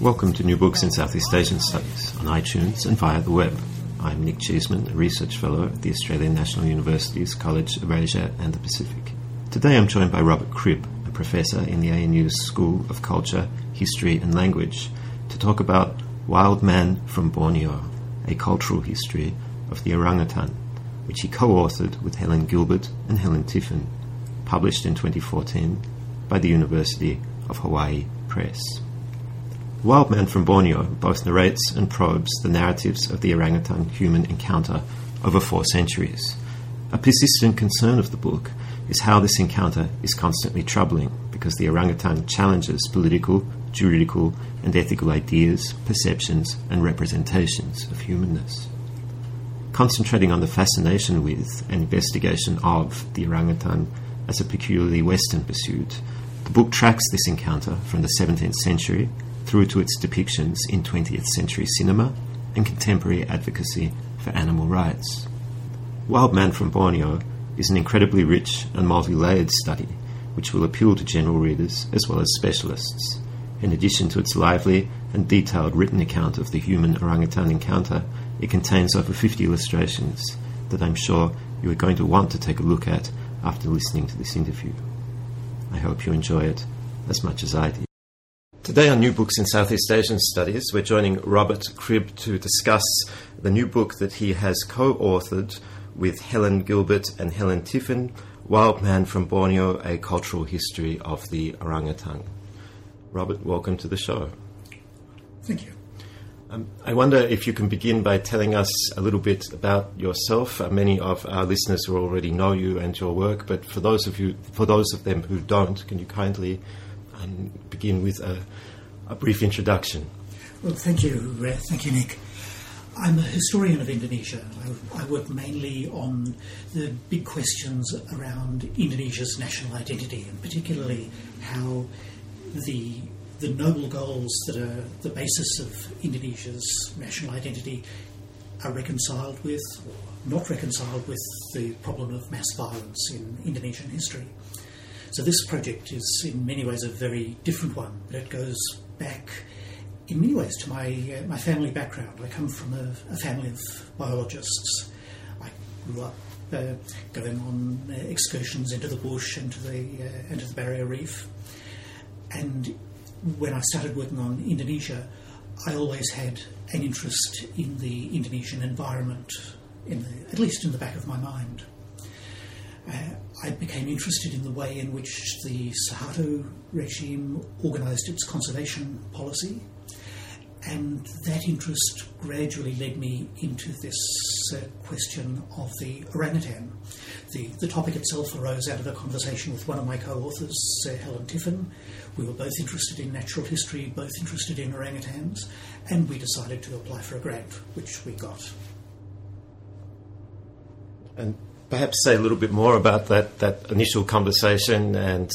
Welcome to New Books in Southeast Asian Studies on iTunes and via the web. I'm Nick Cheesman, a research fellow at the Australian National University's College of Asia and the Pacific. Today I'm joined by Robert Cribb, a professor in the ANU's School of Culture, History and Language, to talk about Wild Man from Borneo, a cultural history of the orangutan, which he co authored with Helen Gilbert and Helen Tiffin, published in 2014 by the University of Hawaii Press. Wild Man from Borneo both narrates and probes the narratives of the orangutan human encounter over four centuries. A persistent concern of the book is how this encounter is constantly troubling because the orangutan challenges political, juridical, and ethical ideas, perceptions, and representations of humanness. Concentrating on the fascination with and investigation of the orangutan as a peculiarly Western pursuit, the book tracks this encounter from the 17th century through to its depictions in 20th century cinema and contemporary advocacy for animal rights. Wild Man from Borneo is an incredibly rich and multi layered study which will appeal to general readers as well as specialists. In addition to its lively and detailed written account of the human orangutan encounter, it contains over 50 illustrations that I'm sure you are going to want to take a look at after listening to this interview. I hope you enjoy it as much as I did. Today on New Books in Southeast Asian Studies, we're joining Robert Cribb to discuss the new book that he has co authored with Helen Gilbert and Helen Tiffin Wild Man from Borneo A Cultural History of the Orangutan. Robert, welcome to the show. Thank you. Um, I wonder if you can begin by telling us a little bit about yourself. Uh, many of our listeners will already know you and your work, but for those of you, for those of them who don't, can you kindly um, begin with a, a brief introduction? Well, thank you. Uh, thank you, Nick. I'm a historian of Indonesia. I, I, work mainly on the big questions around Indonesia's national identity, and particularly how the the noble goals that are the basis of Indonesia's national identity are reconciled with, or not reconciled with, the problem of mass violence in Indonesian history. So this project is in many ways a very different one, but it goes back in many ways to my uh, my family background. I come from a, a family of biologists. I grew up uh, going on uh, excursions into the bush and to the uh, into the barrier reef, and when I started working on Indonesia, I always had an interest in the Indonesian environment, in the, at least in the back of my mind. Uh, I became interested in the way in which the Suharto regime organised its conservation policy, and that interest gradually led me into this uh, question of the orangutan. The, the topic itself arose out of a conversation with one of my co authors, uh, Helen Tiffin. We were both interested in natural history, both interested in orangutans, and we decided to apply for a grant, which we got. And perhaps say a little bit more about that, that initial conversation and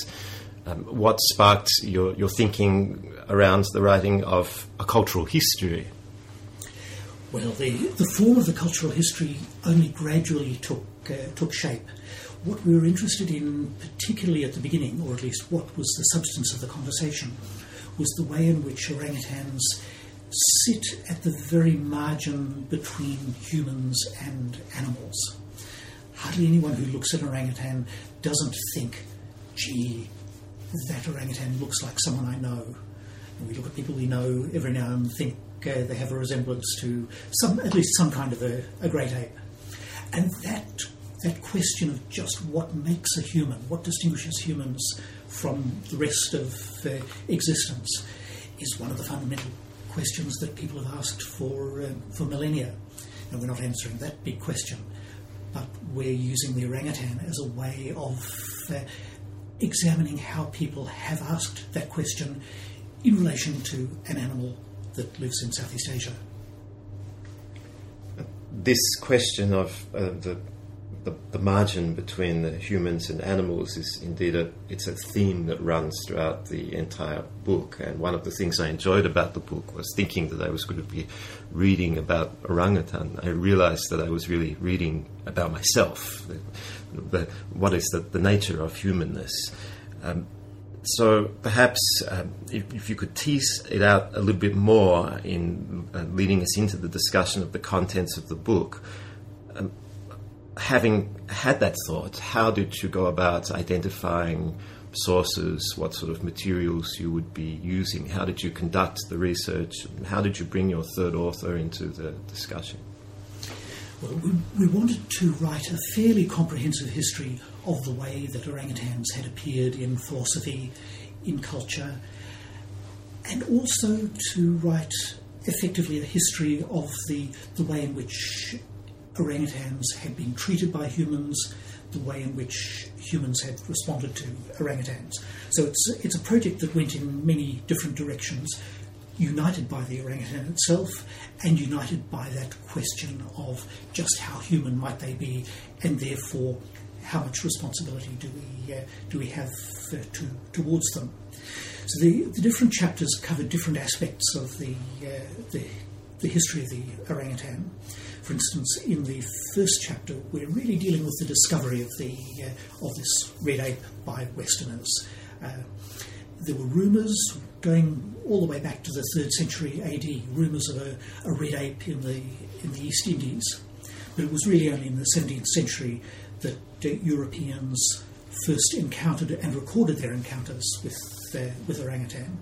um, what sparked your, your thinking around the writing of a cultural history? Well, the, the form of the cultural history only gradually took, uh, took shape. What we were interested in, particularly at the beginning, or at least what was the substance of the conversation, was the way in which orangutans sit at the very margin between humans and animals. Hardly anyone who looks at an orangutan doesn't think, gee, that orangutan looks like someone I know. And we look at people we know every now and think uh, they have a resemblance to some, at least some kind of a, a great ape. And that that question of just what makes a human, what distinguishes humans from the rest of uh, existence, is one of the fundamental questions that people have asked for uh, for millennia. And we're not answering that big question, but we're using the orangutan as a way of uh, examining how people have asked that question in relation to an animal that lives in Southeast Asia. This question of uh, the the, the margin between the humans and animals is indeed a it's a theme that runs throughout the entire book. And one of the things I enjoyed about the book was thinking that I was going to be reading about orangutan. I realized that I was really reading about myself. The, what is the, the nature of humanness? Um, so perhaps um, if, if, you could tease it out a little bit more in uh, leading us into the discussion of the contents of the book. Um, having had that thought, how did you go about identifying sources, what sort of materials you would be using? How did you conduct the research? How did you bring your third author into the discussion? Well, we, we wanted to write a fairly comprehensive history of the way that orangutans had appeared in philosophy, in culture, and also to write effectively a history of the, the way in which orangutans had been treated by humans, the way in which humans had responded to orangutans. So it's, it's a project that went in many different directions, united by the orangutan itself and united by that question of just how human might they be and therefore how much responsibility do we, uh, do we have uh, to, towards them. So the, the different chapters cover different aspects of the, uh, the, the history of the orangutan. For instance, in the first chapter, we're really dealing with the discovery of the uh, of this red ape by Westerners. Uh, there were rumours going all the way back to the third century AD, rumours of a, a, red ape in the in the East Indies, but it was really only in the 17th century that uh, Europeans first encountered and recorded their encounters with uh, with orangutan.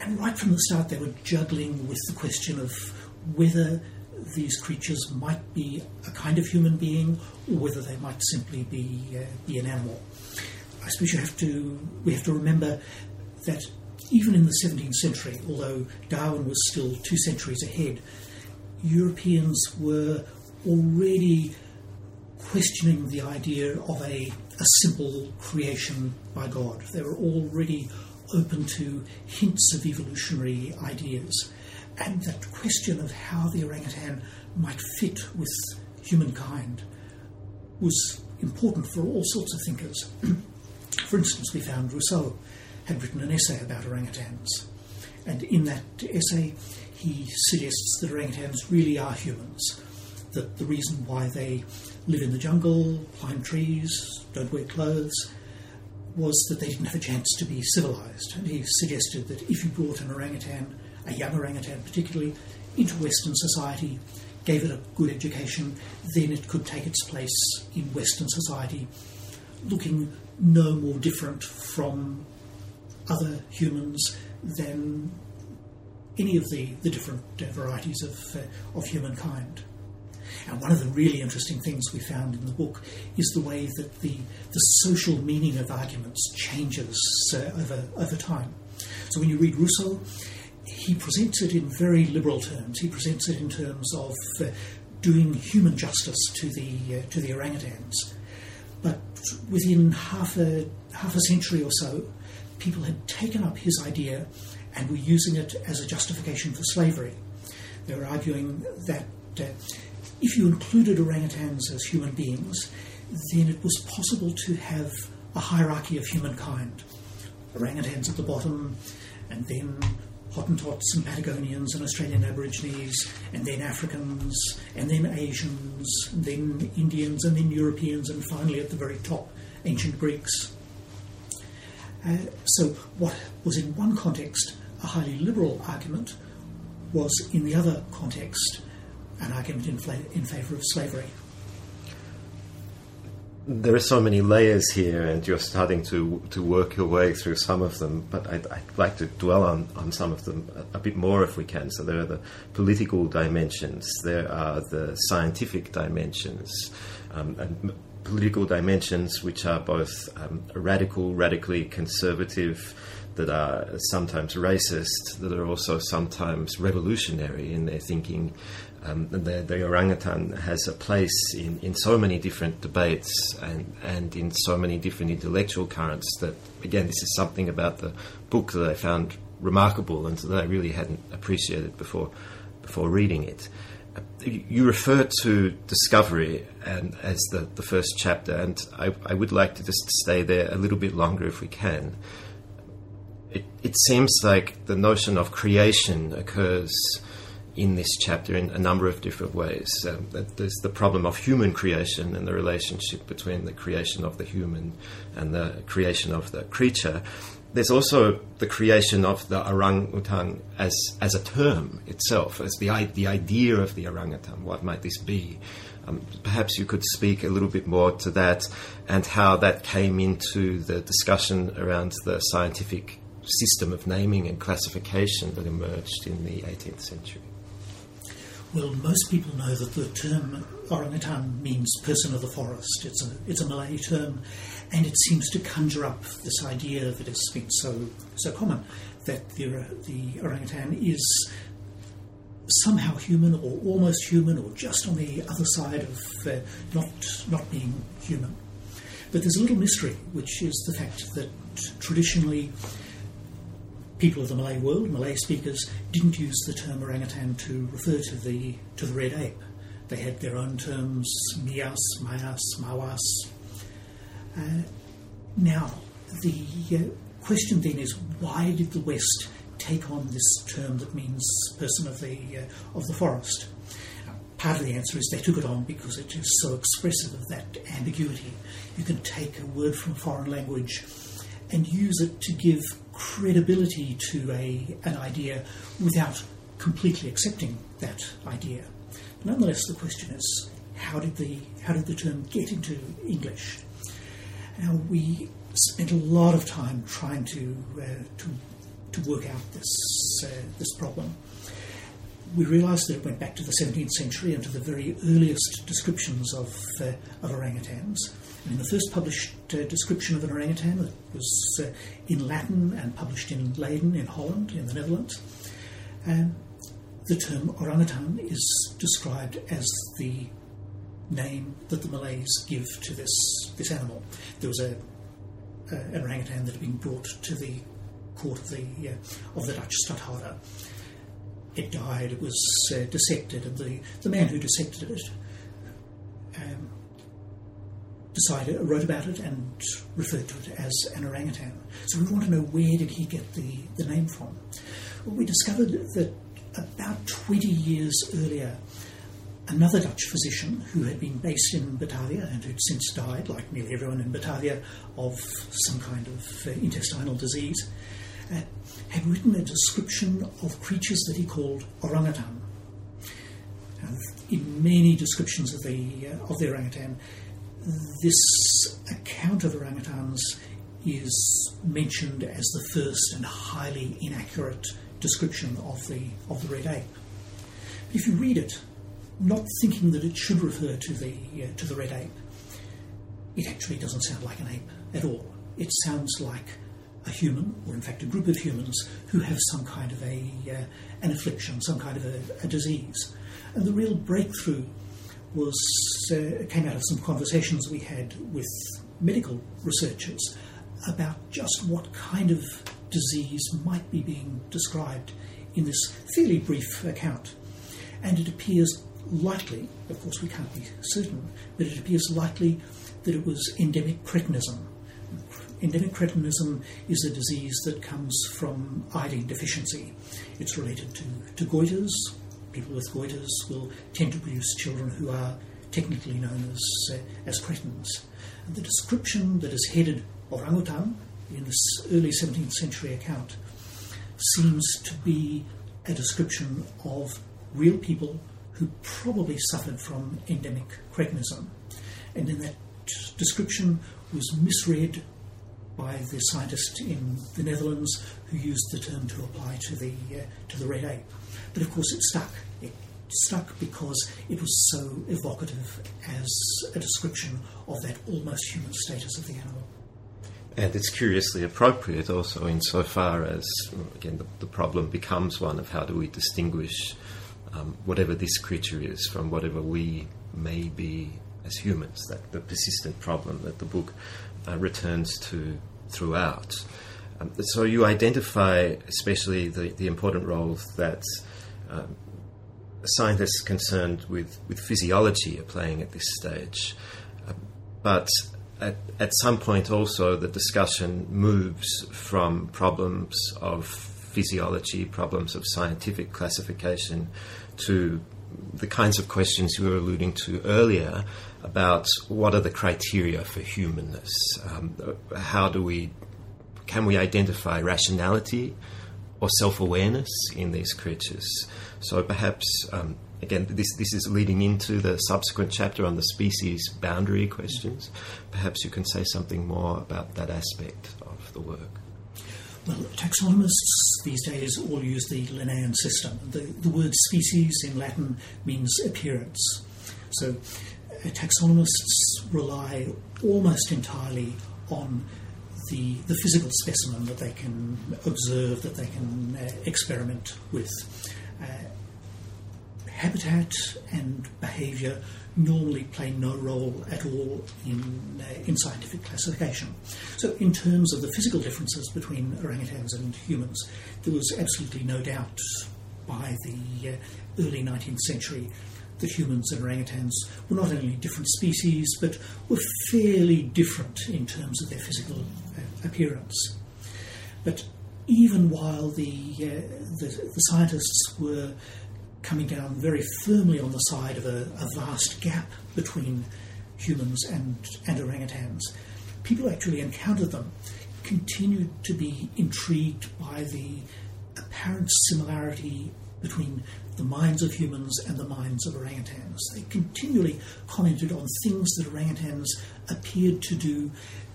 And right from the start, they were juggling with the question of whether these creatures might be a kind of human being or whether they might simply be, uh, be an animal. I suppose you have to, we have to remember that even in the 17th century, although Darwin was still two centuries ahead, Europeans were already questioning the idea of a, a simple creation by God. They were already open to hints of evolutionary ideas. And that question of how the orangutan might fit with humankind was important for all sorts of thinkers. for instance, we found Rousseau had written an essay about orangutans. And in that essay, he suggests that orangutans really are humans, that the reason why they live in the jungle, climb trees, don't wear clothes, was that they didn't have a chance to be civilized. And he suggested that if you brought an orangutan a young orangutan particularly, into Western society, gave it a good education, then it could take its place in Western society, looking no more different from other humans than any of the, the different uh, varieties of, uh, of humankind. And one of the really interesting things we found in the book is the way that the, the social meaning of arguments changes uh, over, over time. So when you read Rousseau, he presents it in very liberal terms. He presents it in terms of uh, doing human justice to the uh, to the orangutans. But within half a half a century or so, people had taken up his idea and were using it as a justification for slavery. They were arguing that uh, if you included orangutans as human beings, then it was possible to have a hierarchy of humankind. Orangutans at the bottom, and then Hottentots and Patagonians and Australian Aborigines, and then Africans, and then Asians, and then Indians, and then Europeans, and finally at the very top, ancient Greeks. Uh, so, what was in one context a highly liberal argument was in the other context an argument in, fla- in favour of slavery there are so many layers here, and you're starting to to work your way through some of them. But I'd, I'd like to dwell on, on some of them a, a, bit more if we can. So there are the political dimensions, there are the scientific dimensions, um, and political dimensions which are both um, radical, radically conservative, that are sometimes racist, that are also sometimes revolutionary in their thinking. Um, the, the, orangutan has a place in, in so many different debates and, and in so many different intellectual currents that, again, this is something about the book that I found remarkable and that I really hadn't appreciated before, before reading it. You refer to discovery and, as the, the first chapter, and I, I would like to just stay there a little bit longer if we can. It, it seems like the notion of creation occurs in this chapter in a number of different ways. Um, there's the problem of human creation and the relationship between the creation of the human and the creation of the creature. There's also the creation of the orangutan as, as a term itself, as the, the idea of the orangutan. What might this be? Um, perhaps you could speak a little bit more to that and how that came into the discussion around the scientific system of naming and classification that emerged in the 18th century. Well, most people know that the term orangutan means person of the forest. It's a, it's a Malay term, and it seems to conjure up this idea that has been so, so common that the, the orangutan is somehow human or almost human or just on the other side of uh, not, not being human. But there's a little mystery, which is the fact that traditionally people of the Malay world, Malay speakers, didn't use the term orangutan to refer to the to the red ape. They had their own terms, mias, mayas, mawas. Uh, now, the uh, question then is, why did the West take on this term that means person of the uh, of the forest? Part of the answer is they took it on because it is so expressive of that ambiguity. You can take a word from a foreign language and use it to give credibility to a, an idea without completely accepting that idea. Nonetheless, the question is how did the, how did the term get into English? Now, we spent a lot of time trying to, uh, to, to work out this, uh, this problem. We realised that it went back to the 17th century and to the very earliest descriptions of, uh, of orangutans. In the first published uh, description of an orangutan was uh, in Latin and published in Leiden in Holland, in the Netherlands, um, the term orangutan is described as the name that the Malays give to this, this animal. There was a, uh, an orangutan that had been brought to the court of the, uh, of the Dutch stadtholder. It died, it was uh, dissected, and the, the man who dissected it um, decided, wrote about it and referred to it as an orangutan. So we want to know where did he get the, the name from. Well, we discovered that about 20 years earlier, another Dutch physician who had been based in Batavia and who'd since died, like nearly everyone in Batavia, of some kind of uh, intestinal disease, uh, had written a description of creatures that he called orangutan. And in many descriptions of the, uh, of the orangutan, this account of orangutans is mentioned as the first and highly inaccurate description of the of the red ape. If you read it, not thinking that it should refer to the uh, to the red ape, it actually doesn't sound like an ape at all. It sounds like a human, or in fact a group of humans, who have some kind of a uh, an affliction, some kind of a, a disease. And the real breakthrough was uh, came out of some conversations we had with medical researchers about just what kind of disease might be being described in this fairly brief account. And it appears likely, of course we can't be certain, but it appears likely that it was endemic cretinism. Endemic cretinism is a disease that comes from iodine deficiency. It's related to, to goiters, people with goiters will tend to produce children who are technically known as, uh, as cretins. The description that is headed orangutan in this early 17th century account seems to be a description of real people who probably suffered from endemic cretinism. And in that description was misread by the scientist in the Netherlands who used the term to apply to the, uh, to the red ape. But of course, it stuck. It stuck because it was so evocative as a description of that almost human status of the animal. And it's curiously appropriate also insofar as, again, the, the problem becomes one of how do we distinguish um, whatever this creature is, from whatever we may be as humans. That the persistent problem that the book uh, returns to throughout. Um, so you identify, especially the, the important roles that um, scientists concerned with, with physiology are playing at this stage. Uh, but at, at some point, also, the discussion moves from problems of physiology, problems of scientific classification, to the kinds of questions you were alluding to earlier about what are the criteria for humanness? Um, how do we, can we identify rationality or self awareness in these creatures? So perhaps, um, again, this, this is leading into the subsequent chapter on the species boundary questions. Perhaps you can say something more about that aspect of the work. Well, taxonomists these days all use the Linnaean system. The, the word species in Latin means appearance. So uh, taxonomists rely almost entirely on the, the physical specimen that they can observe, that they can uh, experiment with. Uh, habitat and behaviour normally play no role at all in, uh, in scientific classification. So, in terms of the physical differences between orangutans and humans, there was absolutely no doubt by the uh, early 19th century that humans and orangutans were not only different species but were fairly different in terms of their physical uh, appearance. But even while the, uh, the, the scientists were coming down very firmly on the side of a, a vast gap between humans and, and orangutans. People who actually encountered them continued to be intrigued by the apparent similarity between the minds of humans and the minds of orangutans. They continually commented on things that orangutans appeared to do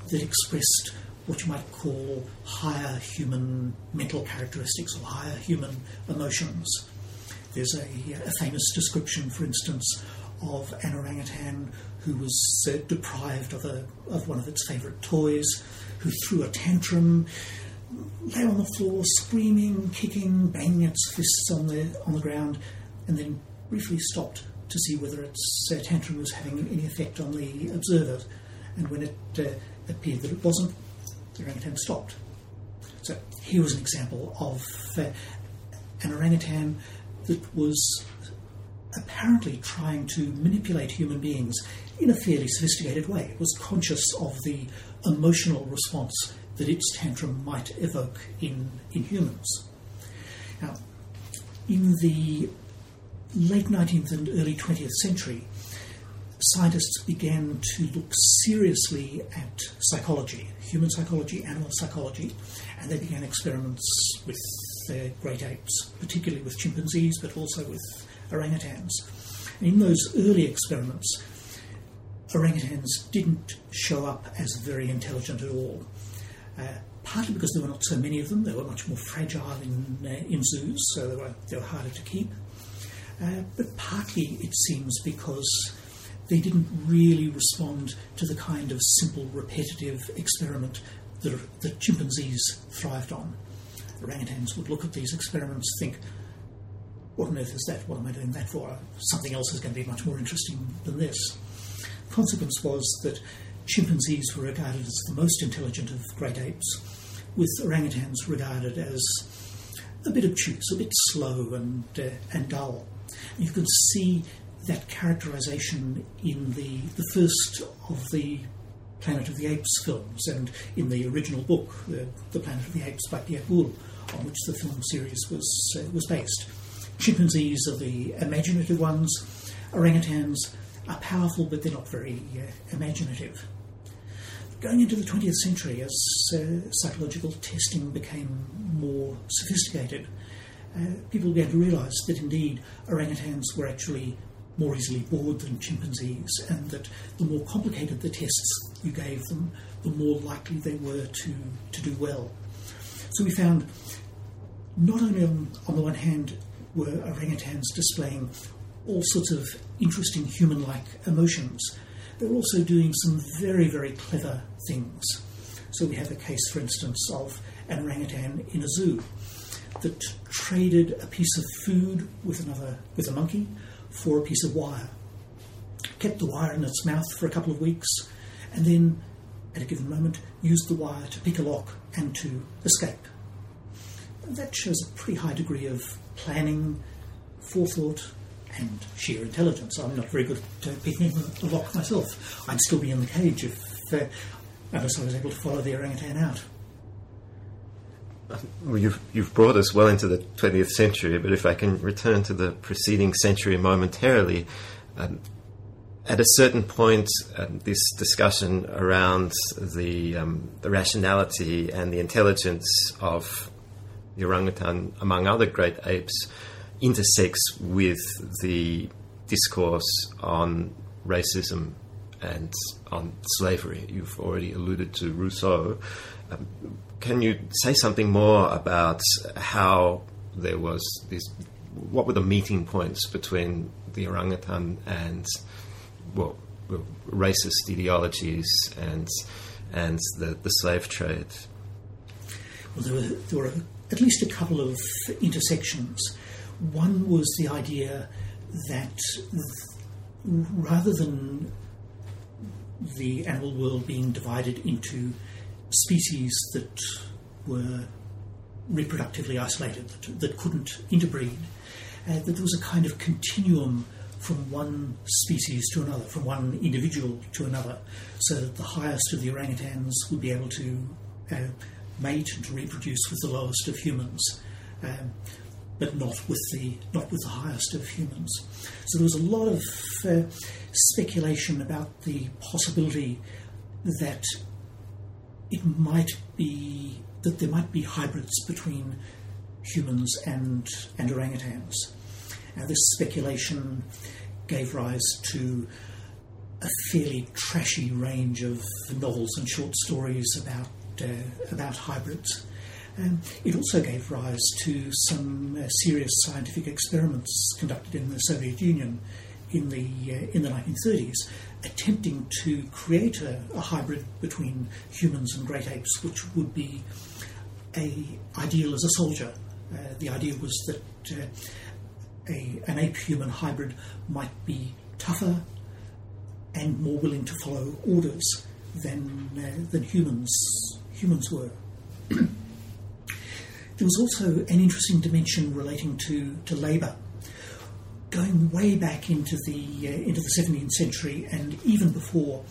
that expressed what you might call higher human mental characteristics or higher human emotions. There's a, a famous description, for instance, of an orangutan who was uh, deprived of, a, of one of its favourite toys, who threw a tantrum, lay on the floor, screaming, kicking, banging its fists on the, on the ground, and then briefly stopped to see whether its uh, tantrum was having any effect on the observer. And when it uh, appeared that it wasn't, the orangutan stopped. So here was an example of uh, an orangutan that was apparently trying to manipulate human beings in a fairly sophisticated way. It was conscious of the emotional response that its tantrum might evoke in, in humans. Now, in the late 19th and early 20th century, scientists began to look seriously at psychology, human psychology, animal psychology, and they began experiments with their great apes, particularly with chimpanzees, but also with orangutans. In those early experiments, orangutans didn't show up as very intelligent at all. Uh, partly because there were not so many of them, they were much more fragile in, uh, in zoos, so they were, they were harder to keep. Uh, but partly it seems because they didn't really respond to the kind of simple, repetitive experiment that, that chimpanzees thrived on orangutans would look at these experiments, think, what on earth is that? What am I doing that for? Something else is going to be much more interesting than this. The consequence was that chimpanzees were regarded as the most intelligent of great apes, with orangutans regarded as a bit obtuse, a bit slow and, uh, and dull. And you can see that characterization in the, the first of the Planet of the Apes films and in the original book, The, the Planet of the Apes by Pierre Boulle, on which the film series was, uh, was based. Chimpanzees are the imaginative ones, orangutans are powerful but they're not very uh, imaginative. Going into the 20th century, as uh, psychological testing became more sophisticated, uh, people began to realise that indeed orangutans were actually more easily bored than chimpanzees, and that the more complicated the tests you gave them, the more likely they were to, to do well. So we found not only on, on the one hand were orangutans displaying all sorts of interesting human like emotions, they were also doing some very, very clever things. So we have a case, for instance, of an orangutan in a zoo. that traded a piece of food with another with a monkey for a piece of wire. Kept the wire in its mouth for a couple of weeks, and then, at a given moment, used the wire to pick a lock and to escape. That shows a pretty high degree of planning, forethought, and sheer intelligence. I'm not very good at picking a lock myself. I'd still be in the cage if, uh, unless I was able to follow the orangutan out. You've, you've brought us well into the 20th century, but if I can return to the preceding century momentarily, um, at a certain point, um, this discussion around the, um, the rationality and the intelligence of the orangutan, among other great apes, intersects with the discourse on racism and on slavery. You've already alluded to Rousseau. Um, can you say something more about how there was this? What were the meeting points between the orangutan and well, racist ideologies and and the, the slave trade? Well, there were, there were at least a couple of intersections. One was the idea that rather than the animal world being divided into species that were reproductively isolated, that, that couldn't interbreed, uh, that there was a kind of continuum from one species to another, from one individual to another, so that the highest of the orangutans would be able to uh, mate and to reproduce with the lowest of humans. Um, but not with the not with the highest of humans. So there was a lot of uh, speculation about the possibility that it might be that there might be hybrids between humans and and orangutans. Now, this speculation gave rise to a fairly trashy range of novels and short stories about uh, about hybrids. Um, it also gave rise to some uh, serious scientific experiments conducted in the Soviet Union in the uh, in the 1930s, attempting to create a, a, hybrid between humans and great apes, which would be a ideal as a soldier. Uh, the idea was that uh, a, an ape-human hybrid might be tougher and more willing to follow orders than uh, than humans humans were. there was also an interesting dimension relating to, to labour. Going way back into the uh, into the 17th century and even before,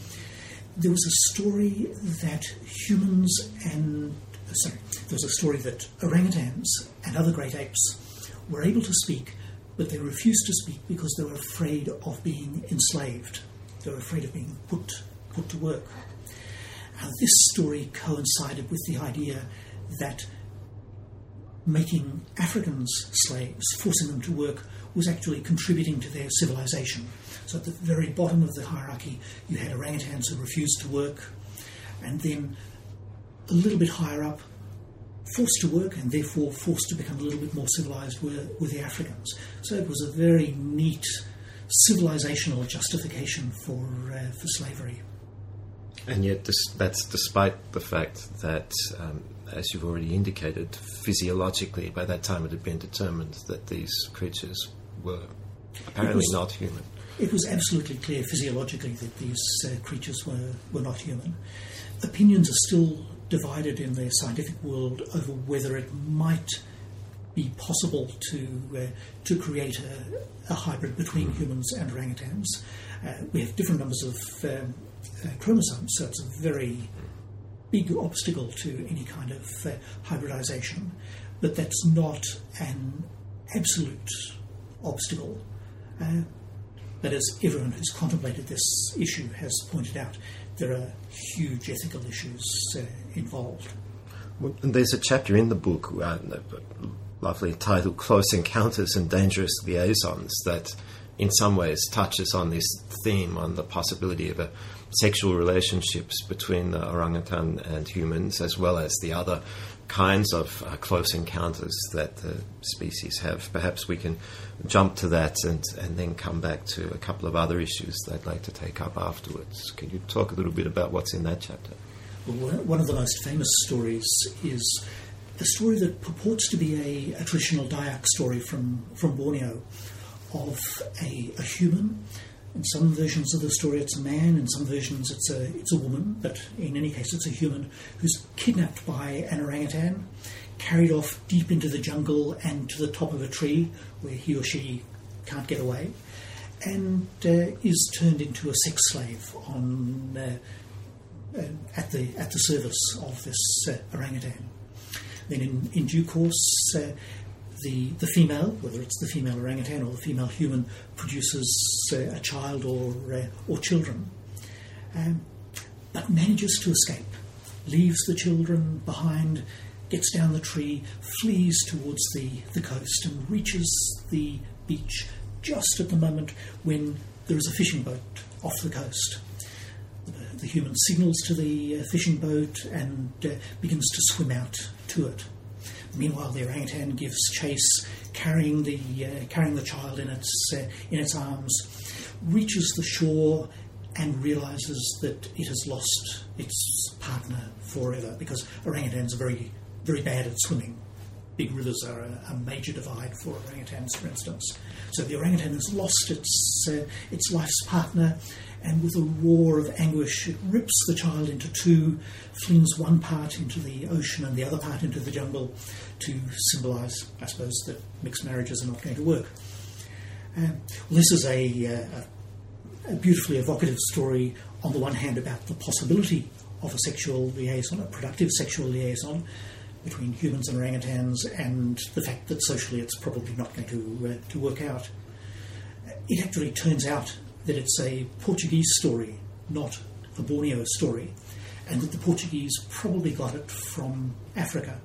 there was a story that humans and uh, sorry, there was a story that orangutans and other great apes were able to speak, but they refused to speak because they were afraid of being enslaved. They were afraid of being put put to work. Now, this story coincided with the idea that making Africans slaves, forcing them to work, was actually contributing to their civilization. So at the very bottom of the hierarchy, you had orangutans who refused to work, and then a little bit higher up, forced to work and therefore forced to become a little bit more civilized were, were the Africans. So it was a very neat civilizational justification for, uh, for slavery. And yet, this, that's despite the fact that, um, as you've already indicated, physiologically, by that time it had been determined that these creatures were apparently was, not human. It was absolutely clear physiologically that these uh, creatures were, were not human. Opinions are still divided in the scientific world over whether it might be possible to uh, to create a, a, hybrid between mm. humans and orangutans. Uh, we have different numbers of um, uh, chromosomes, so it's a very big obstacle to any kind of uh, hybridization. But that's not an absolute obstacle. Uh, but as everyone who's contemplated this issue has pointed out, there are huge ethical issues uh, involved. Well, there's a chapter in the book, uh, lovely titled Close Encounters and Dangerous Liaisons, that in some ways touches on this theme, on the possibility of a sexual relationships between the orangutan and humans, as well as the other kinds of uh, close encounters that the species have. Perhaps we can jump to that and, and then come back to a couple of other issues that I'd like to take up afterwards. Can you talk a little bit about what's in that chapter? Well, one of the most famous stories is a story that purports to be a, a traditional Dayak story from, from Borneo of a, a human. In some versions of the story, it's a man. In some versions, it's a it's a woman. But in any case, it's a human who's kidnapped by an orangutan, carried off deep into the jungle and to the top of a tree where he or she can't get away, and uh, is turned into a sex slave on uh, uh, at the at the service of this uh, orangutan. Then, in, in due course, uh, the the female, whether it's the female orangutan or the female human, produces a child or uh, or children, um, but manages to escape, leaves the children behind, gets down the tree, flees towards the, the coast, and reaches the beach just at the moment when there is a fishing boat off the coast. The, the human signals to the uh, fishing boat and uh, begins to swim out to it. Meanwhile, the orangutan gives chase, carrying the uh, carrying the child in its uh, in its arms, reaches the shore, and realizes that it has lost its partner forever because orangutans are very very bad at swimming. Big rivers are a, a major divide for orangutans, for instance. So the orangutan has lost its uh, its life's partner, and with a roar of anguish, it rips the child into two, flings one part into the ocean and the other part into the jungle to symbolise, I suppose, that mixed marriages are not going to work. Um, well, this is a, uh, a beautifully evocative story, on the one hand, about the possibility of a sexual liaison, a productive sexual liaison between humans and orangutans, and the fact that socially it's probably not going to, uh, to work out. It actually turns out that it's a Portuguese story, not a Borneo story, and that the Portuguese probably got it from Africa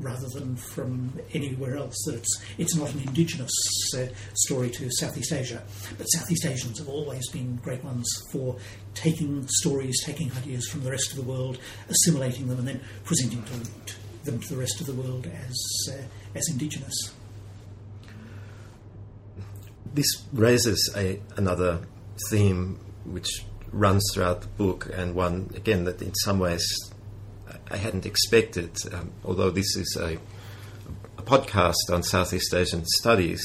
rather than from anywhere else. That it's it's not an indigenous uh, story to Southeast Asia, but Southeast Asians have always been great ones for taking stories, taking ideas from the rest of the world, assimilating them, and then presenting them to, them to the rest of the world as uh, as indigenous. This raises a, another theme which runs throughout the book, and one again that in some ways I hadn't expected. Um, although this is a, a, podcast on Southeast Asian studies,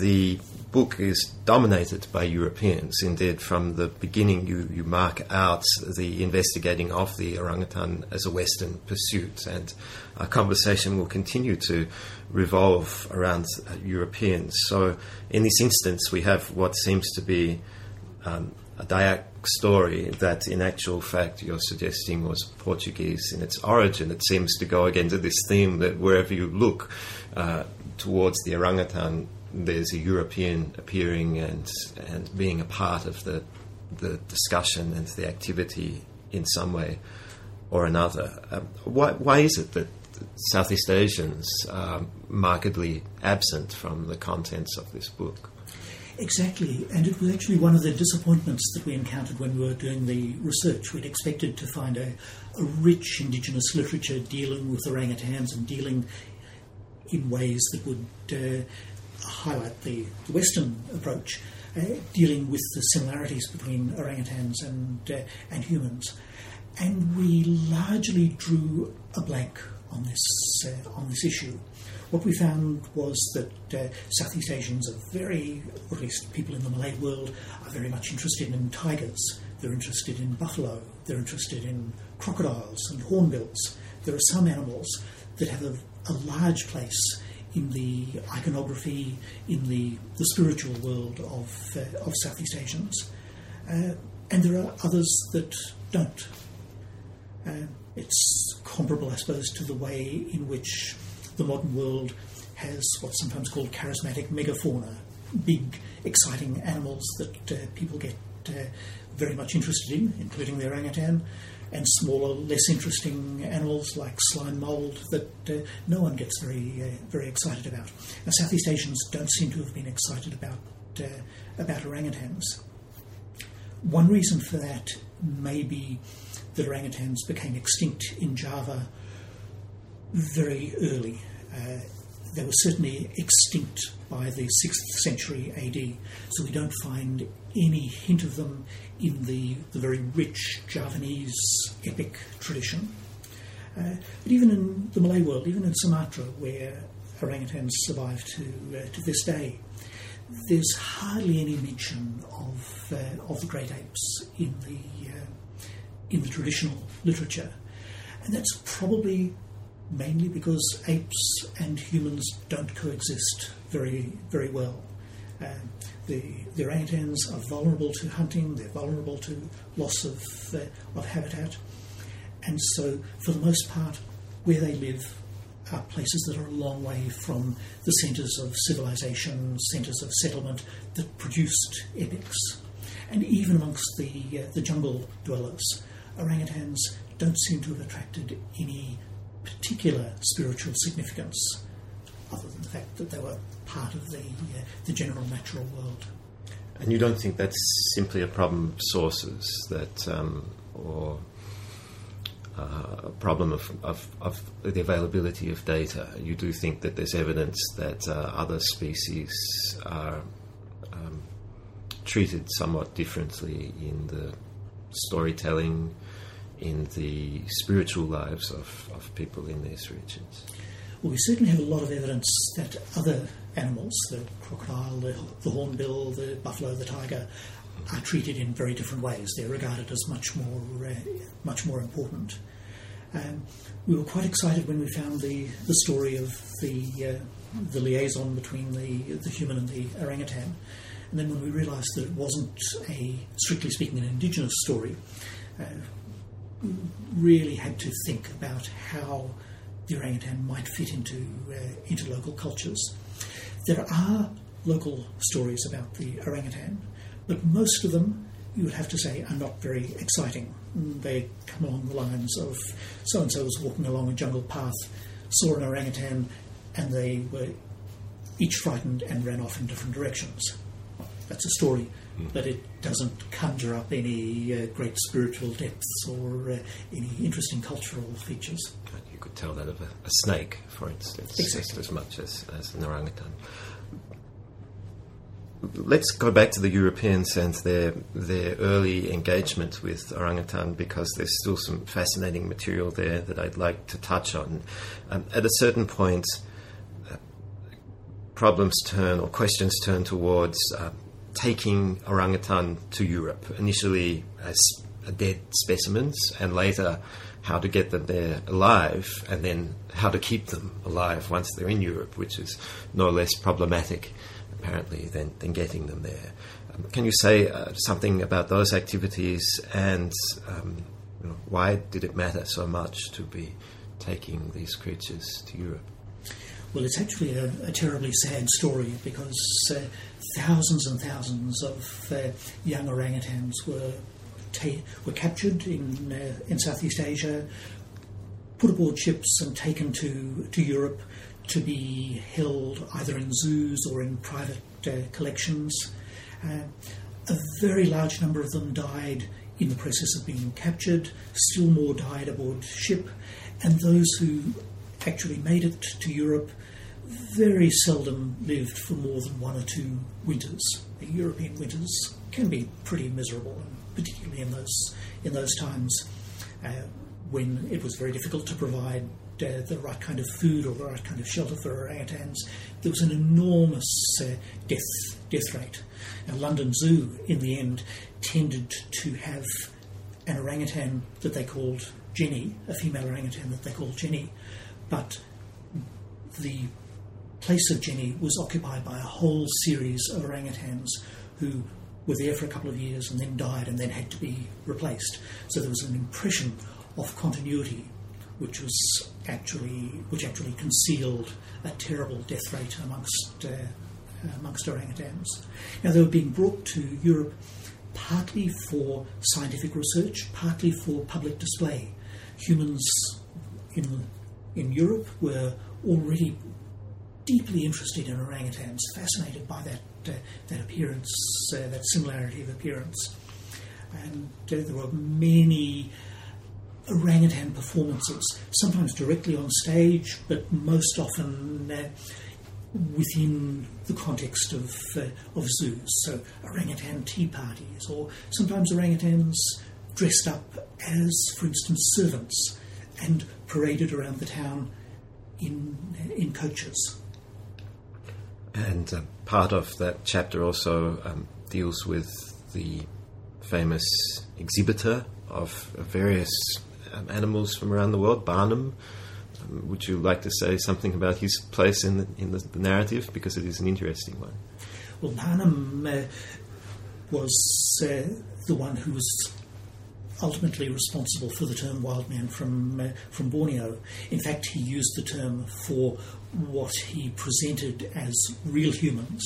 the book is dominated by Europeans. Indeed, from the beginning, you, you mark out the investigating of the orangutan as a Western pursuit, and our conversation will continue to revolve around uh, Europeans. So, in this instance, we have what seems to be um, a Dayak story that, in actual fact, you're suggesting was Portuguese in its origin. It seems to go again to this theme that wherever you look uh, towards the orangutan, there's a European appearing and and being a part of the the discussion and the activity in some way or another. Um, why, why is it that Southeast Asians are markedly absent from the contents of this book? Exactly, and it was actually one of the disappointments that we encountered when we were doing the research. We'd expected to find a, a rich indigenous literature dealing with orangutans and dealing in ways that would uh, highlight the, Western approach, uh, dealing with the similarities between orangutans and, uh, and humans. And we largely drew a blank on this, uh, on this issue. What we found was that uh, Southeast Asians are very, or at least people in the Malay world, are very much interested in tigers. They're interested in buffalo. They're interested in crocodiles and hornbills. There are some animals that have a, a large place in the iconography, in the, the spiritual world of, uh, of Southeast Asians. Uh, and there are others that don't. Uh, it's comparable, I suppose, to the way in which the modern world has what's sometimes called charismatic megafauna, big, exciting animals that uh, people get uh, very much interested in, including the orangutan and smaller, less interesting animals like slime mould that uh, no one gets very, uh, very excited about. Now, Southeast Asians don't seem to have been excited about, uh, about orangutans. One reason for that may be that orangutans became extinct in Java very early. Uh, they were certainly extinct by the 6th century AD, so we don't find any hint of them in the, the very rich Javanese epic tradition. Uh, but even in the Malay world, even in Sumatra, where orangutans survive to, uh, to this day, there's hardly any mention of, uh, of the great apes in the, uh, in the traditional literature. And that's probably mainly because apes and humans don't coexist very, very well. Uh, the, the orangutans are vulnerable to hunting, they're vulnerable to loss of, uh, of habitat, and so for the most part, where they live are places that are a long way from the centres of civilization, centres of settlement that produced epics. And even amongst the, uh, the jungle dwellers, orangutans don't seem to have attracted any particular spiritual significance, other than the fact that they were part of the, uh, the general natural world. And you don't think that's simply a problem of sources that, um, or uh, a problem of, of, of, the availability of data. You do think that there's evidence that uh, other species are um, treated somewhat differently in the storytelling, in the spiritual lives of, of people in these regions. Well, we certainly have a lot of evidence that other animals, the crocodile, the, the hornbill, the buffalo, the tiger, are treated in very different ways. They're regarded as much more, uh, much more important. Um, we were quite excited when we found the, the story of the, uh, the liaison between the, the human and the orangutan. And then when we realised that it wasn't a, strictly speaking, an indigenous story, uh, really had to think about how the orangutan might fit into, uh, local cultures. There are local stories about the orangutan, but most of them, you would have to say, are not very exciting. They come along the lines of so and so was walking along a jungle path, saw an orangutan, and they were each frightened and ran off in different directions. That's a story, mm. But it doesn't conjure up any uh, great spiritual depths or uh, any interesting cultural features. You could tell that of a, a snake, for instance, exactly. just as much as, as an orangutan let's go back to the Europeans and their their early engagement with orangutan because there's still some fascinating material there that I'd like to touch on. Um, at a certain point, uh, problems turn or questions turn towards uh, taking orangutan to Europe initially as dead specimens and later how to get them there alive and then how to keep them alive once they're in Europe, which is no less problematic apparently than, than getting them there. Um, can you say uh, something about those activities and um, you know, why did it matter so much to be taking these creatures to Europe? Well, it's actually a, a terribly sad story because uh, thousands and thousands of uh, young orangutans were ta- were captured in uh, in Southeast Asia, put aboard ships and taken to to Europe to be held either in zoos or in private uh, collections. Uh, a very large number of them died in the process of being captured, still more died aboard ship, and those who actually made it to Europe very seldom lived for more than one or two winters. The European winters can be pretty miserable, particularly in those in those times uh, when it was very difficult to provide uh, the right kind of food or the right kind of shelter for orangutans, there was an enormous uh, death death rate. Now, London Zoo, in the end, tended to have an orangutan that they called Jenny, a female orangutan that they called Jenny, but the place of Jenny was occupied by a whole series of orangutans who were there for a couple of years and then died and then had to be replaced. So there was an impression of continuity which was actually which actually concealed a terrible death rate amongst uh, amongst orangutans. Now they were being brought to Europe partly for scientific research, partly for public display. Humans in in Europe were already deeply interested in orangutans, fascinated by that uh, that appearance, uh, that similarity of appearance, and uh, there were many orangutan performances, sometimes directly on stage, but most often uh, within the context of, uh, of zoos. So, orangutan tea parties, or sometimes orangutans dressed up as, for instance, servants and paraded around the town in in coaches. And uh, part of that chapter also um, deals with the famous exhibitor of various um, animals from around the world, Barnum. Um, would you like to say something about his place in the, in the narrative because it is an interesting one? Well, Barnum uh, was uh, the one who was ultimately responsible for the term wild man from uh, from Borneo. In fact, he used the term for what he presented as real humans,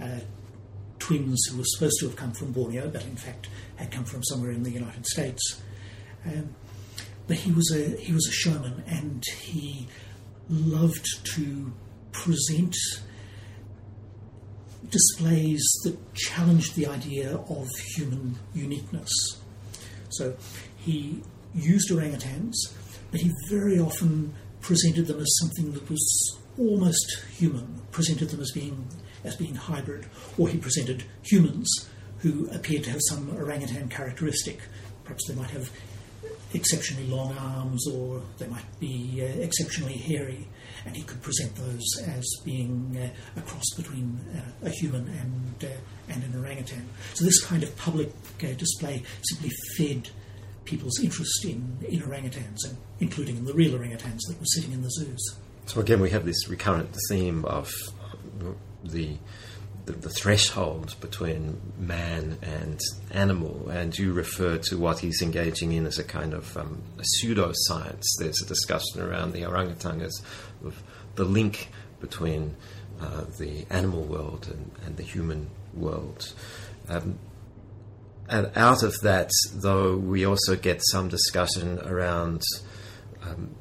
uh, twins who were supposed to have come from Borneo, but in fact had come from somewhere in the United States. Um, but he was a he was a showman, and he loved to present displays that challenged the idea of human uniqueness. So he used orangutans, but he very often presented them as something that was almost human, presented them as being as being hybrid, or he presented humans who appeared to have some orangutan characteristic. Perhaps they might have exceptionally long arms, or they might be uh, exceptionally hairy, and he could present those as being uh, a cross between uh, a human and uh, and an orangutan. So this kind of public uh, display simply fed people's interest in, in orangutans, and including in the real orangutans that were sitting in the zoos. So again, we have this recurrent theme of the the, the, threshold between man and animal, and you refer to what he's engaging in as a kind of um, pseudoscience. There's a discussion around the orangutan as of the link between uh, the animal world and, and, the human world. Um, and out of that, though, we also get some discussion around um,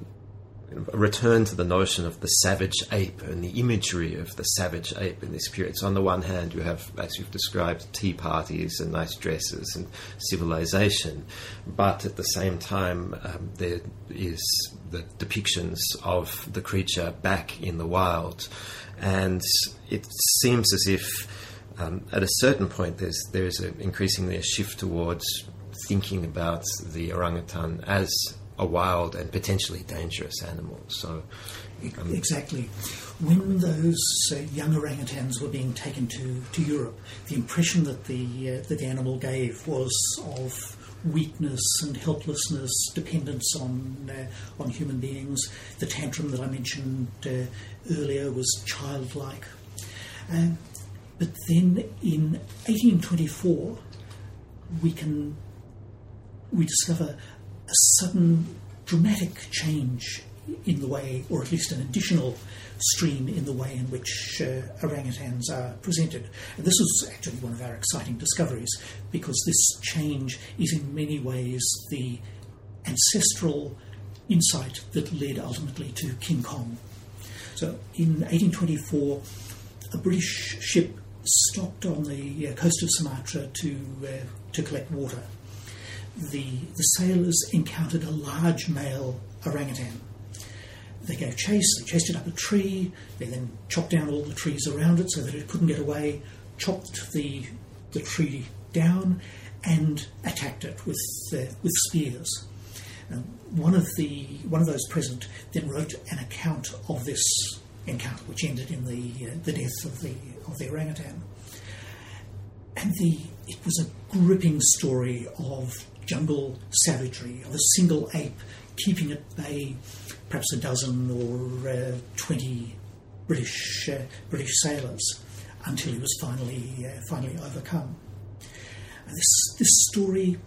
a return to the notion of the savage ape and the imagery of the savage ape in this period. So, on the one hand, you have, as you've described, tea parties and nice dresses and civilization, but at the same time, um, there is the depictions of the creature back in the wild, and it seems as if. Um, at a certain point, there's there is a, increasingly a shift towards thinking about the orangutan as a wild and potentially dangerous animal. So, um, exactly. When those uh, young orangutans were being taken to, to Europe, the impression that the uh, that the animal gave was of weakness and helplessness, dependence on uh, on human beings. The tantrum that I mentioned uh, earlier was childlike. Um, but then in 1824, we can we discover a sudden dramatic change in the way, or at least an additional stream in the way in which uh, orangutans are presented. And this was actually one of our exciting discoveries because this change is in many ways the ancestral insight that led ultimately to King Kong. So in 1824, a British ship stopped on the uh, coast of Sumatra to, uh, to collect water the, the sailors encountered a large male orangutan. They gave chase, they chased it up a tree, they then chopped down all the trees around it so that it couldn't get away, chopped the, the tree down, and attacked it with, uh, with spears. one, of the, one of those present then wrote an account of this encounter, which ended in the, uh, the death of the, of the orangutan. And the, it was a gripping story of jungle savagery of a single ape keeping at bay perhaps a dozen or uh, 20 British, uh, British sailors until he was finally, uh, finally overcome. And this, this story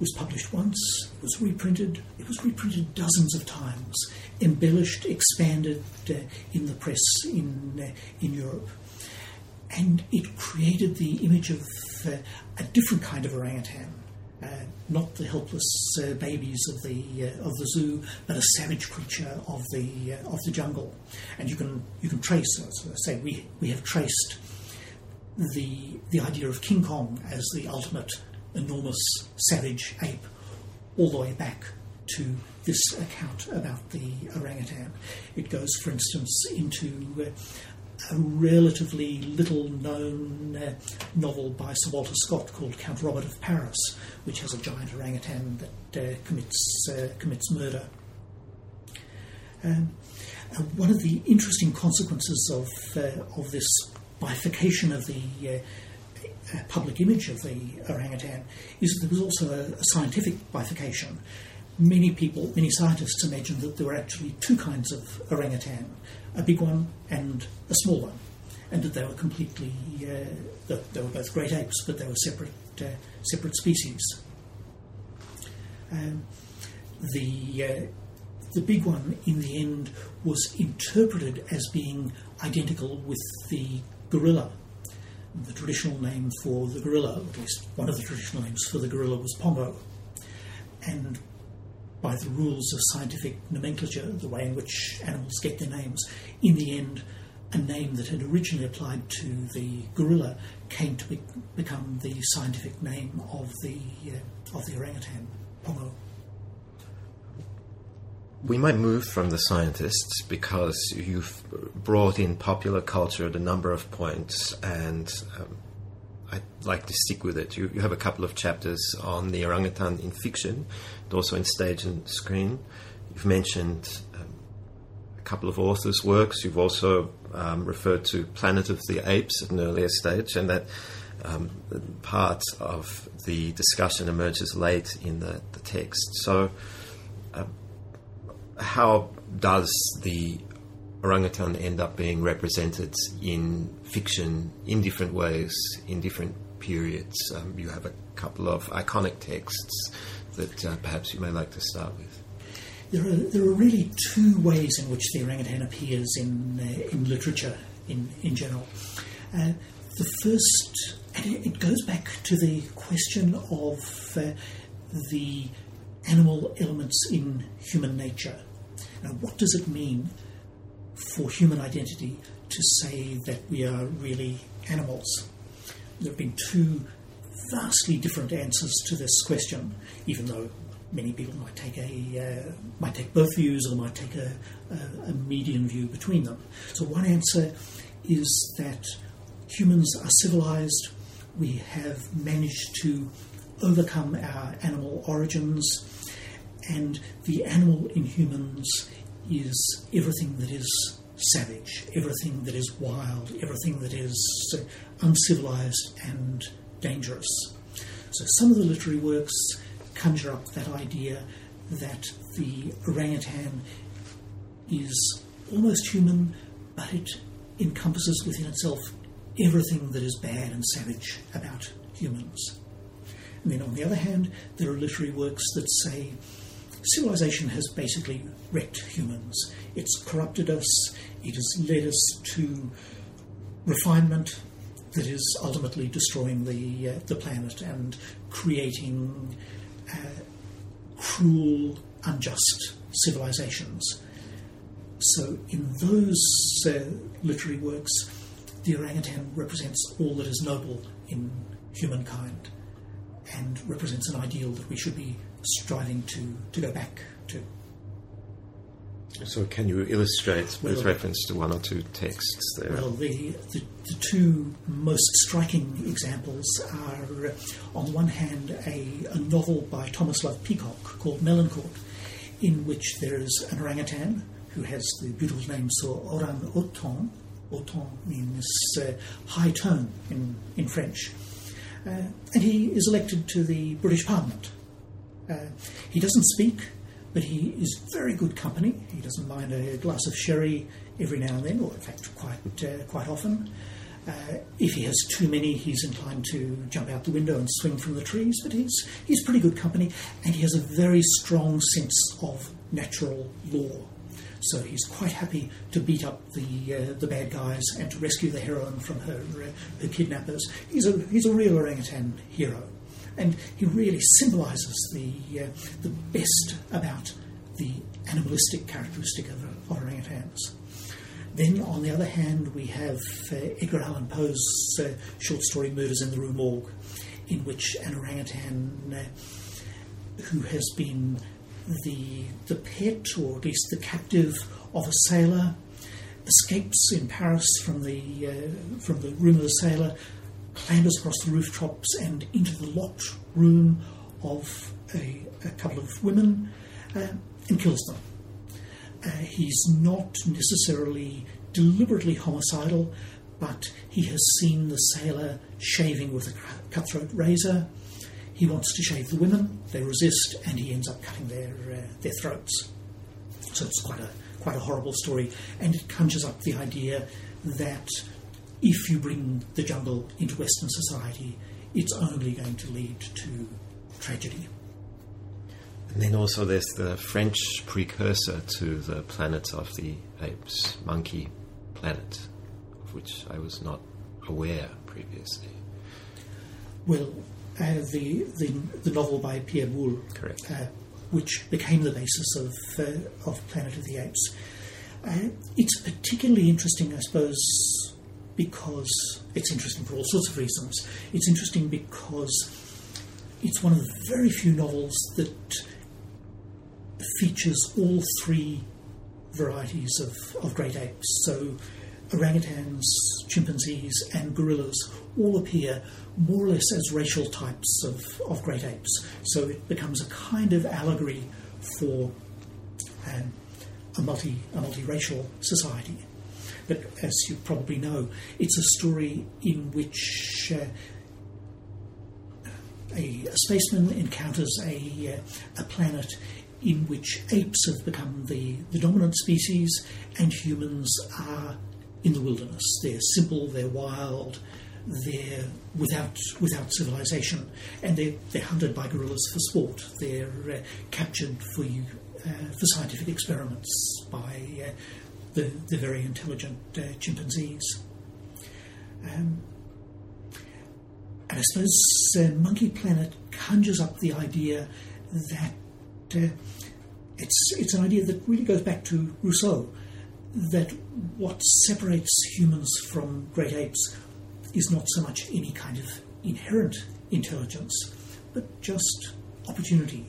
was published once, it was reprinted, it was reprinted dozens of times, embellished, expanded uh, in the press in, uh, in Europe. And it created the image of uh, a different kind of orangutan, not the helpless uh, babies of the uh, of the zoo, but a savage creature of the uh, of the jungle. And you can you can trace, as I say, we we have traced the the idea of King Kong as the ultimate enormous savage ape, all the way back to this account about the orangutan. It goes, for instance, into uh, a relatively little known uh, novel by Sir Walter Scott called Count Robert of Paris, which has a giant orangutan that uh, commits, uh, commits murder. Um, one of the interesting consequences of, uh, of this bifurcation of the uh, uh, public image of the orangutan is that there was also a, a, scientific bifurcation. Many people, many scientists imagined that there were actually two kinds of orangutan a big one and a small one, and that they were completely, uh, they were both great apes, but they were separate, uh, separate species. Um, the uh, the big one in the end was interpreted as being identical with the gorilla. The traditional name for the gorilla, at least one of the traditional names for the gorilla, was Pongo. And by the rules of scientific nomenclature, the way in which animals get their names, in the end, a name that had originally applied to the gorilla came to be, become the scientific name of the uh, of the orangutan, Pongo. We might move from the scientists because you've brought in popular culture at a number of points, and um, I'd like to stick with it. You, you, have a couple of chapters on the orangutan in fiction, and also in stage and screen. You've mentioned um, a couple of authors' works. You've also um, referred to Planet of the Apes at an earlier stage, and that um, part of the discussion emerges late in the, the text. So how does the orangutan end up being represented in fiction in different ways in different periods? Um, you have a couple of iconic texts that uh, perhaps you may like to start with. There are, there are really two ways in which the orangutan appears in, uh, in literature in, in general. Uh, the first, and it, goes back to the question of uh, the animal elements in human nature. Now, what does it mean for human identity to say that we are really animals? There have been two vastly different answers to this question, even though many people might take a uh, might take both views or might take a, a, a median view between them. So one answer is that humans are civilized. We have managed to overcome our animal origins and the animal in humans is everything that is savage, everything that is wild, everything that is uh, uncivilized and dangerous. So some of the literary works conjure up that idea that the orangutan is almost human, but it encompasses within itself everything that is bad and savage about humans. And then on the other hand, there are literary works that say civilization has basically wrecked humans. It's corrupted us, it has led us to refinement that is ultimately destroying the, uh, the planet and creating uh, cruel, unjust civilizations. So, in those uh, literary works, the orangutan represents all that is noble in humankind and represents an ideal that we should be striving to, to go back to. So, can you illustrate well, with reference to one or two texts there? Well, the, the, the two most striking examples are, on one hand, a, a novel by Thomas Love Peacock called Melincourt, in which there is an orangutan who has the beautiful name so Orang Haut-ton. Haut-ton means uh, high tone in, in French. Uh, and he is elected to the British Parliament. Uh, he doesn't speak, but he is very good company. He doesn't mind a glass of sherry every now and then, or in fact, quite uh, quite often. Uh, if he has too many, he's inclined to jump out the window and swing from the trees. But he's he's pretty good company, and he has a very strong sense of natural law. So he's quite happy to beat up the uh, the bad guys and to rescue the heroine from her uh, her kidnappers. He's a he's a real orangutan hero and he really symbolises the, uh, the best about the animalistic characteristic of orangutans. Then, on the other hand, we have uh, Edgar Allan Poe's uh, short story Murders in the Rue Morgue, in which an orangutan uh, who has been the, the pet, or at least the captive, of a sailor escapes in Paris from the, uh, from the room of the sailor, clambers across the rooftops and into the locked room of a, a couple of women uh, and kills them. Uh, he's not necessarily deliberately homicidal, but he has seen the sailor shaving with a cutthroat razor. He wants to shave the women, they resist, and he ends up cutting their, uh, their throats. So it's quite a, quite a horrible story, and it conjures up the idea that if you bring the jungle into Western society, it's only going to lead to tragedy. And then also there's the French precursor to the Planet of the Apes, Monkey Planet, of which I was not aware previously. Well, uh, the, the the novel by Pierre Boulle, correct, uh, which became the basis of uh, of Planet of the Apes. Uh, it's particularly interesting, I suppose, because it's interesting for all sorts of reasons. It's interesting because it's one of the very few novels that features all three varieties of, of great apes. So, orangutans, chimpanzees, and gorillas all appear more or less as racial types of, of great apes. So, it becomes a kind of allegory for um, a, multi, a multiracial society. But as you probably know, it's a story in which uh, a, a, spaceman encounters a, uh, a planet in which apes have become the, the dominant species and humans are in the wilderness. They're simple, they're wild, they're without, without civilization, and they're, they're hunted by gorillas for sport. They're uh, captured for, uh, for scientific experiments by uh, the, the very intelligent uh, chimpanzees. Um, and I suppose uh, Monkey Planet conjures up the idea that uh, it's, it's an idea that really goes back to Rousseau that what separates humans from great apes is not so much any kind of inherent intelligence, but just opportunity.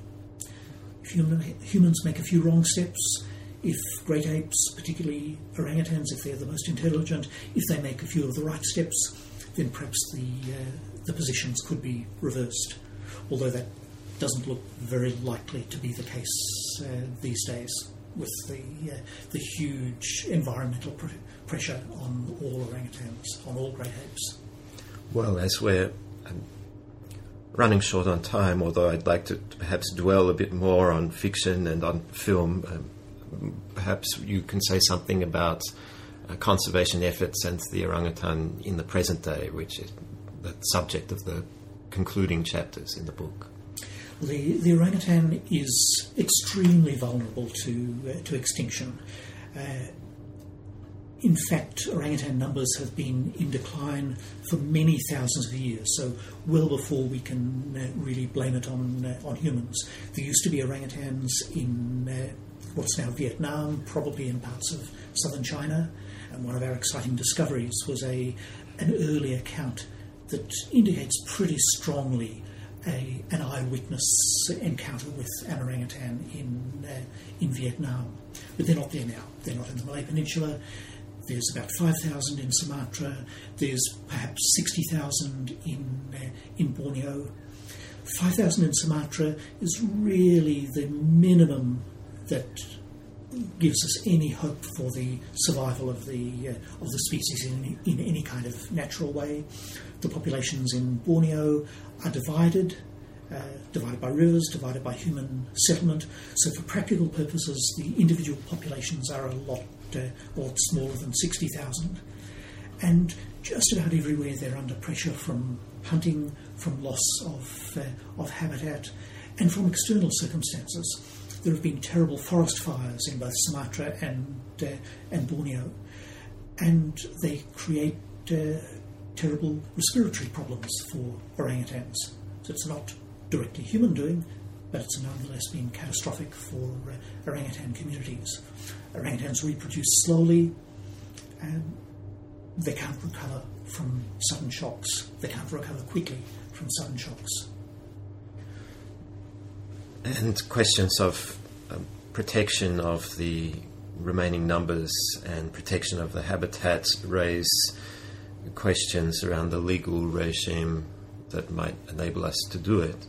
Human, humans make a few wrong steps, if great apes, particularly orangutans, if they're the most intelligent, if they make a few of the right steps, then perhaps the, uh, the positions could be reversed. Although that doesn't look very likely to be the case uh, these days with the, uh, the huge environmental pr- pressure on all orangutans, on all great apes. Well, as we're um, running short on time, although I'd like to perhaps dwell a bit more on fiction and on film, um, perhaps you can say something about uh, conservation efforts and the orangutan in the present day, which is the subject of the concluding chapters in the book. The, the orangutan is extremely vulnerable to, uh, to extinction. Uh, in fact, orangutan numbers have been in decline for many thousands of years, so well before we can uh, really blame it on, uh, on humans. There used to be orangutans in uh, what's now Vietnam, probably in parts of southern China, and one of our exciting discoveries was a, an early account that indicates pretty strongly a, an eyewitness encounter with an orangutan in, uh, in Vietnam. But they're not there now. They're not in the Malay Peninsula. There's about 5,000 in Sumatra. There's perhaps 60,000 in, uh, in Borneo. 5,000 in Sumatra is really the minimum that gives us any hope for the survival of the uh, of the species in, in any kind of natural way. The populations in Borneo are divided, uh, divided by rivers, divided by human settlement. So, for practical purposes, the individual populations are a lot, uh, a lot smaller than 60,000. And just about everywhere they're under pressure from hunting, from loss of, uh, of habitat, and from external circumstances. There have been terrible forest fires in both Sumatra and, uh, and Borneo, and they create uh, terrible respiratory problems for orangutans. So it's not directly human doing, but it's nonetheless been catastrophic for uh, orangutan communities. Orangutans reproduce slowly, and they can't recover from sudden shocks. They can't recover quickly from sudden shocks. And questions of um, protection of the remaining numbers and protection of the habitats raise questions around the legal regime that might enable us to do it.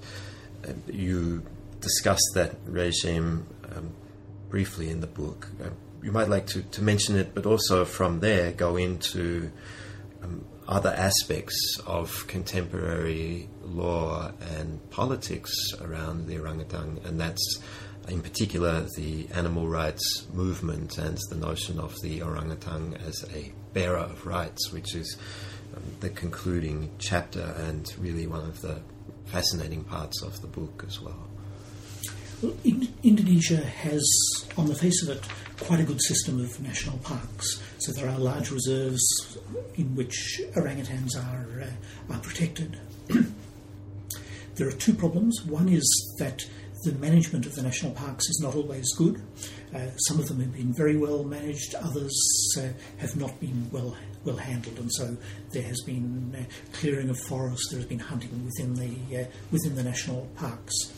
Uh, you discussed that regime um, briefly in the book. Uh, you might like to, to mention it, but also from there go into um, other aspects of contemporary law and politics around the orangutan, and that's in particular the animal rights movement and the notion of the orangutan as a bearer of rights, which is um, the concluding chapter and really one of the fascinating parts of the book as well. Well, in, Indonesia has, on the face of it, quite a good system of national parks. So there are large reserves in which orangutans are, uh, are protected. there are two problems. One is that the management of the national parks is not always good. Uh, some of them have been very well managed, others uh, have not been well well handled, and so there has been uh, clearing of forests, there has been hunting within the uh, within the national parks.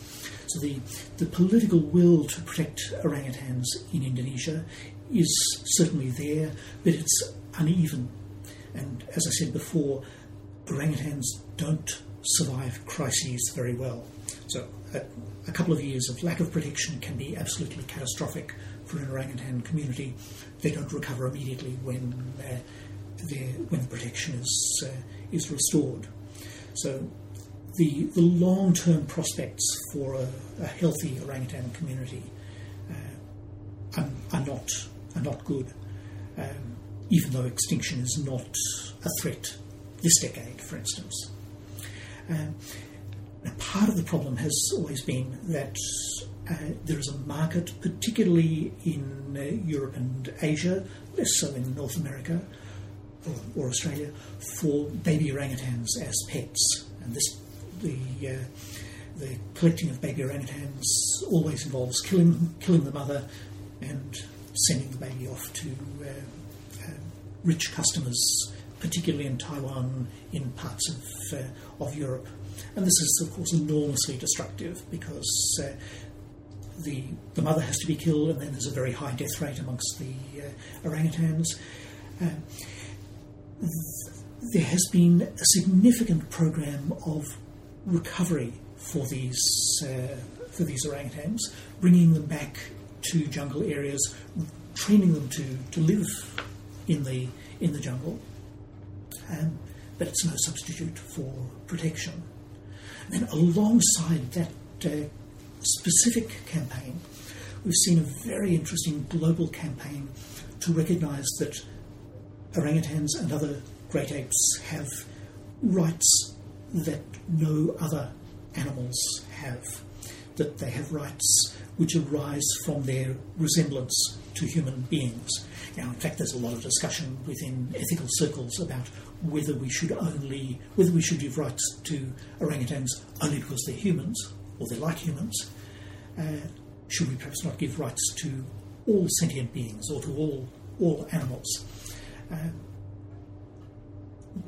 So the the political will to protect orangutans in Indonesia is certainly there, but it's uneven. And as I said before, orangutans don't survive crises very well. So a, a, couple of years of lack of protection can be absolutely catastrophic for an orangutan community. They don't recover immediately when uh, when the protection is uh, is restored. So the the long term prospects for a, a, healthy orangutan community uh, are, are, not are not good. Um, even though extinction is not a threat this decade, for instance. Um, part of the problem has always been that uh, there is a market, particularly in uh, Europe and Asia, less so in North America or, or, Australia, for baby orangutans as pets. And this, the, uh, the collecting of baby orangutans always involves killing, killing the mother and sending the baby off to uh, uh, rich customers, particularly in Taiwan, in parts of, uh, of Europe. And this is, of course, enormously destructive because uh, the, the mother has to be killed, and then there's a very high death rate amongst the orangutans. There has been a significant program of recovery for these uh, for these orangutans, bringing them back to jungle areas, training them to, to live in the in the jungle. Um, but it's no substitute for protection. And then alongside that uh, specific campaign, we've seen a very interesting global campaign to recognise that orangutans and other great apes have rights that no other animals have, that they have rights which arise from their resemblance to human beings. Now, in fact, there's a lot of discussion within ethical circles about whether we should only whether we should give rights to orangutans only because they're humans or they're like humans. Uh, should we perhaps not give rights to all sentient beings or to all all animals? Uh,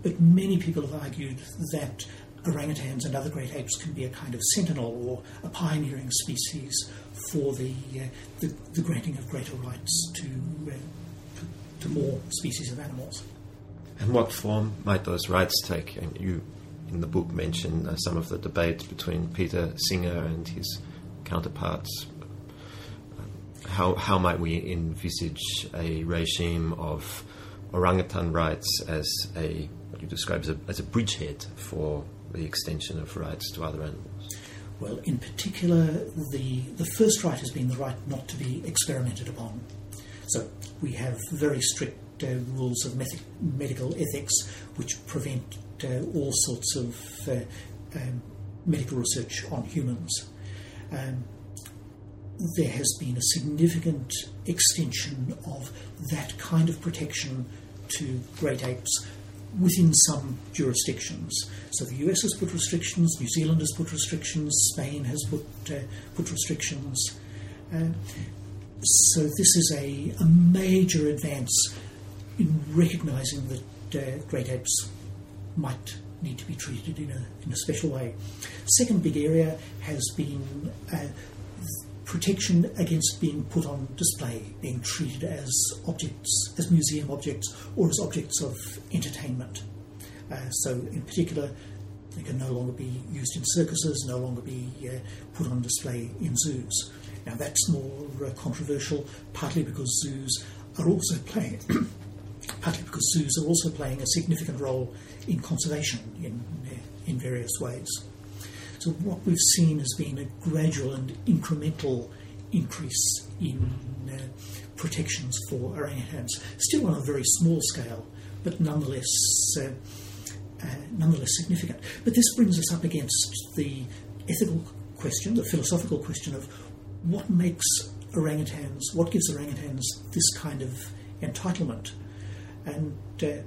but many people have argued that orangutans and other great apes can be a kind of sentinel or a pioneering species for the, uh, the, the, granting of greater rights to, uh, to more species of animals. And what form might those rights take? And you, in the book, mention uh, some of the debates between Peter Singer and his counterparts. Um, how, how might we envisage a regime of orangutan rights as a what you describe as a, as a bridgehead for the extension of rights to other animals? Well, in particular, the, the first right has been the right not to be experimented upon. So we have very strict uh, rules of medical ethics which prevent uh, all sorts of uh, um, medical research on humans. Um, there has been a significant extension of that kind of protection to great apes within some jurisdictions. So the US has put restrictions, New Zealand has put restrictions, Spain has put, uh, put restrictions. Uh, so this is a, a, major advance in recognising that uh, great apes might need to be treated in a, in a special way. Second big area has been uh, protection against being put on display, being treated as objects, as museum objects, or as objects of entertainment. Uh, so, in particular, they can no longer be used in circuses, no longer be uh, put on display in zoos. Now that's more uh, controversial, partly because zoos are also playing, partly because zoos are also playing a significant role in conservation in in various ways. So what we've seen has been a gradual and incremental increase in uh, protections for orangutans, still on a very small scale, but nonetheless. Uh, uh, nonetheless significant. But this brings us up against the ethical question, the philosophical question of what makes orangutans, what gives orangutans this kind of entitlement. And uh,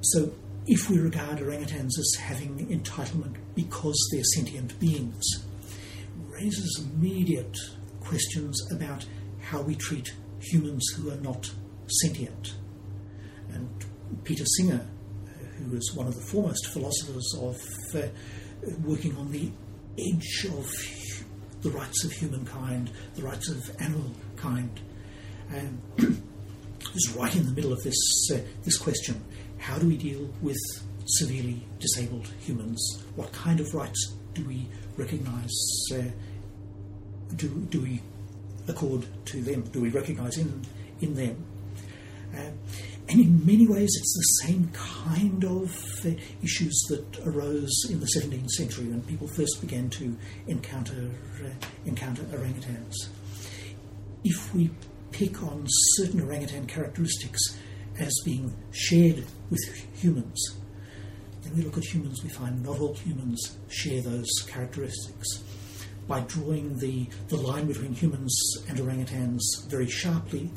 so, if we regard orangutans as having entitlement because they're sentient beings, raises immediate questions about how we treat humans who are not sentient. And Peter Singer, who is one of the foremost philosophers of uh, working on the edge of the rights of humankind, the rights of animal kind, um, is right in the middle of this uh, this question: How do we deal with severely disabled humans? What kind of rights do we recognise? Uh, do do we accord to them? Do we recognise in in them? Uh, and in many ways, it's the same kind of uh, issues that arose in the 17th century when people first began to encounter uh, encounter orangutans. If we pick on certain orangutan characteristics as being shared with humans, then we look at humans, we find not all humans share those characteristics. By drawing the, the line between humans and orangutans very sharply,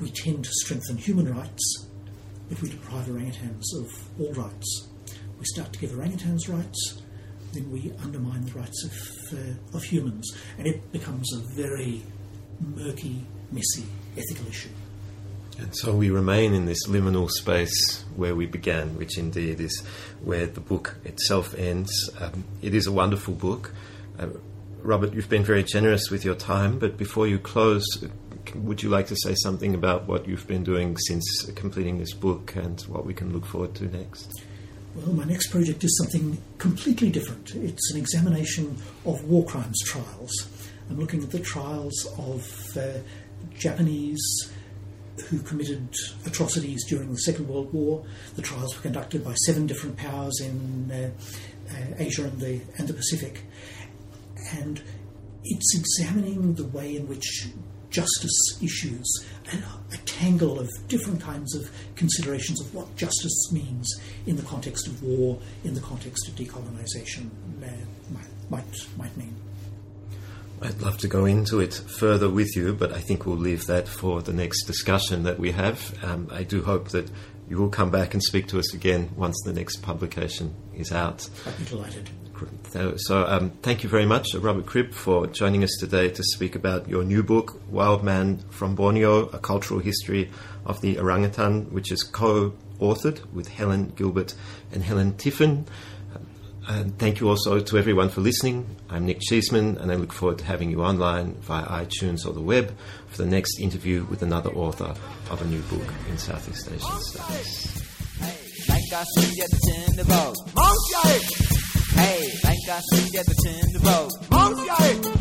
we tend to strengthen human rights if we deprive orangutans of all rights. We start to give orangutans rights, then we undermine the rights of, uh, of humans, and it becomes a very murky, messy ethical issue. And so we remain in this liminal space where we began, which indeed is where the book itself ends. Um, it is a wonderful book. Uh, Robert, you've been very generous with your time, but before you close, would you like to say something about what you've been doing since completing this book and what we can look forward to next? Well, my next project is something completely different. It's an examination of war crimes trials. I'm looking at the trials of uh, Japanese who committed atrocities during the Second World War. The trials were conducted by seven different powers in uh, uh, Asia and the, and the Pacific. And it's examining the way in which justice issues, and a tangle of different kinds of considerations of what justice means in the context of war, in the context of decolonisation, uh, might, might, might mean. I'd love to go into it further with you, but I think we'll leave that for the next discussion that we have. Um, I do hope that you will come back and speak to us again once the next publication is out. I'd be delighted. So, um, thank you very much, Robert Cribb, for joining us today to speak about your new book, Wild Man from Borneo A Cultural History of the Orangutan, which is co authored with Helen Gilbert and Helen Tiffin. And thank you also to everyone for listening. I'm Nick Cheesman, and I look forward to having you online via iTunes or the web for the next interview with another author of a new book in Southeast Asian studies. Hey, like I see at the tinderboat. Monkey!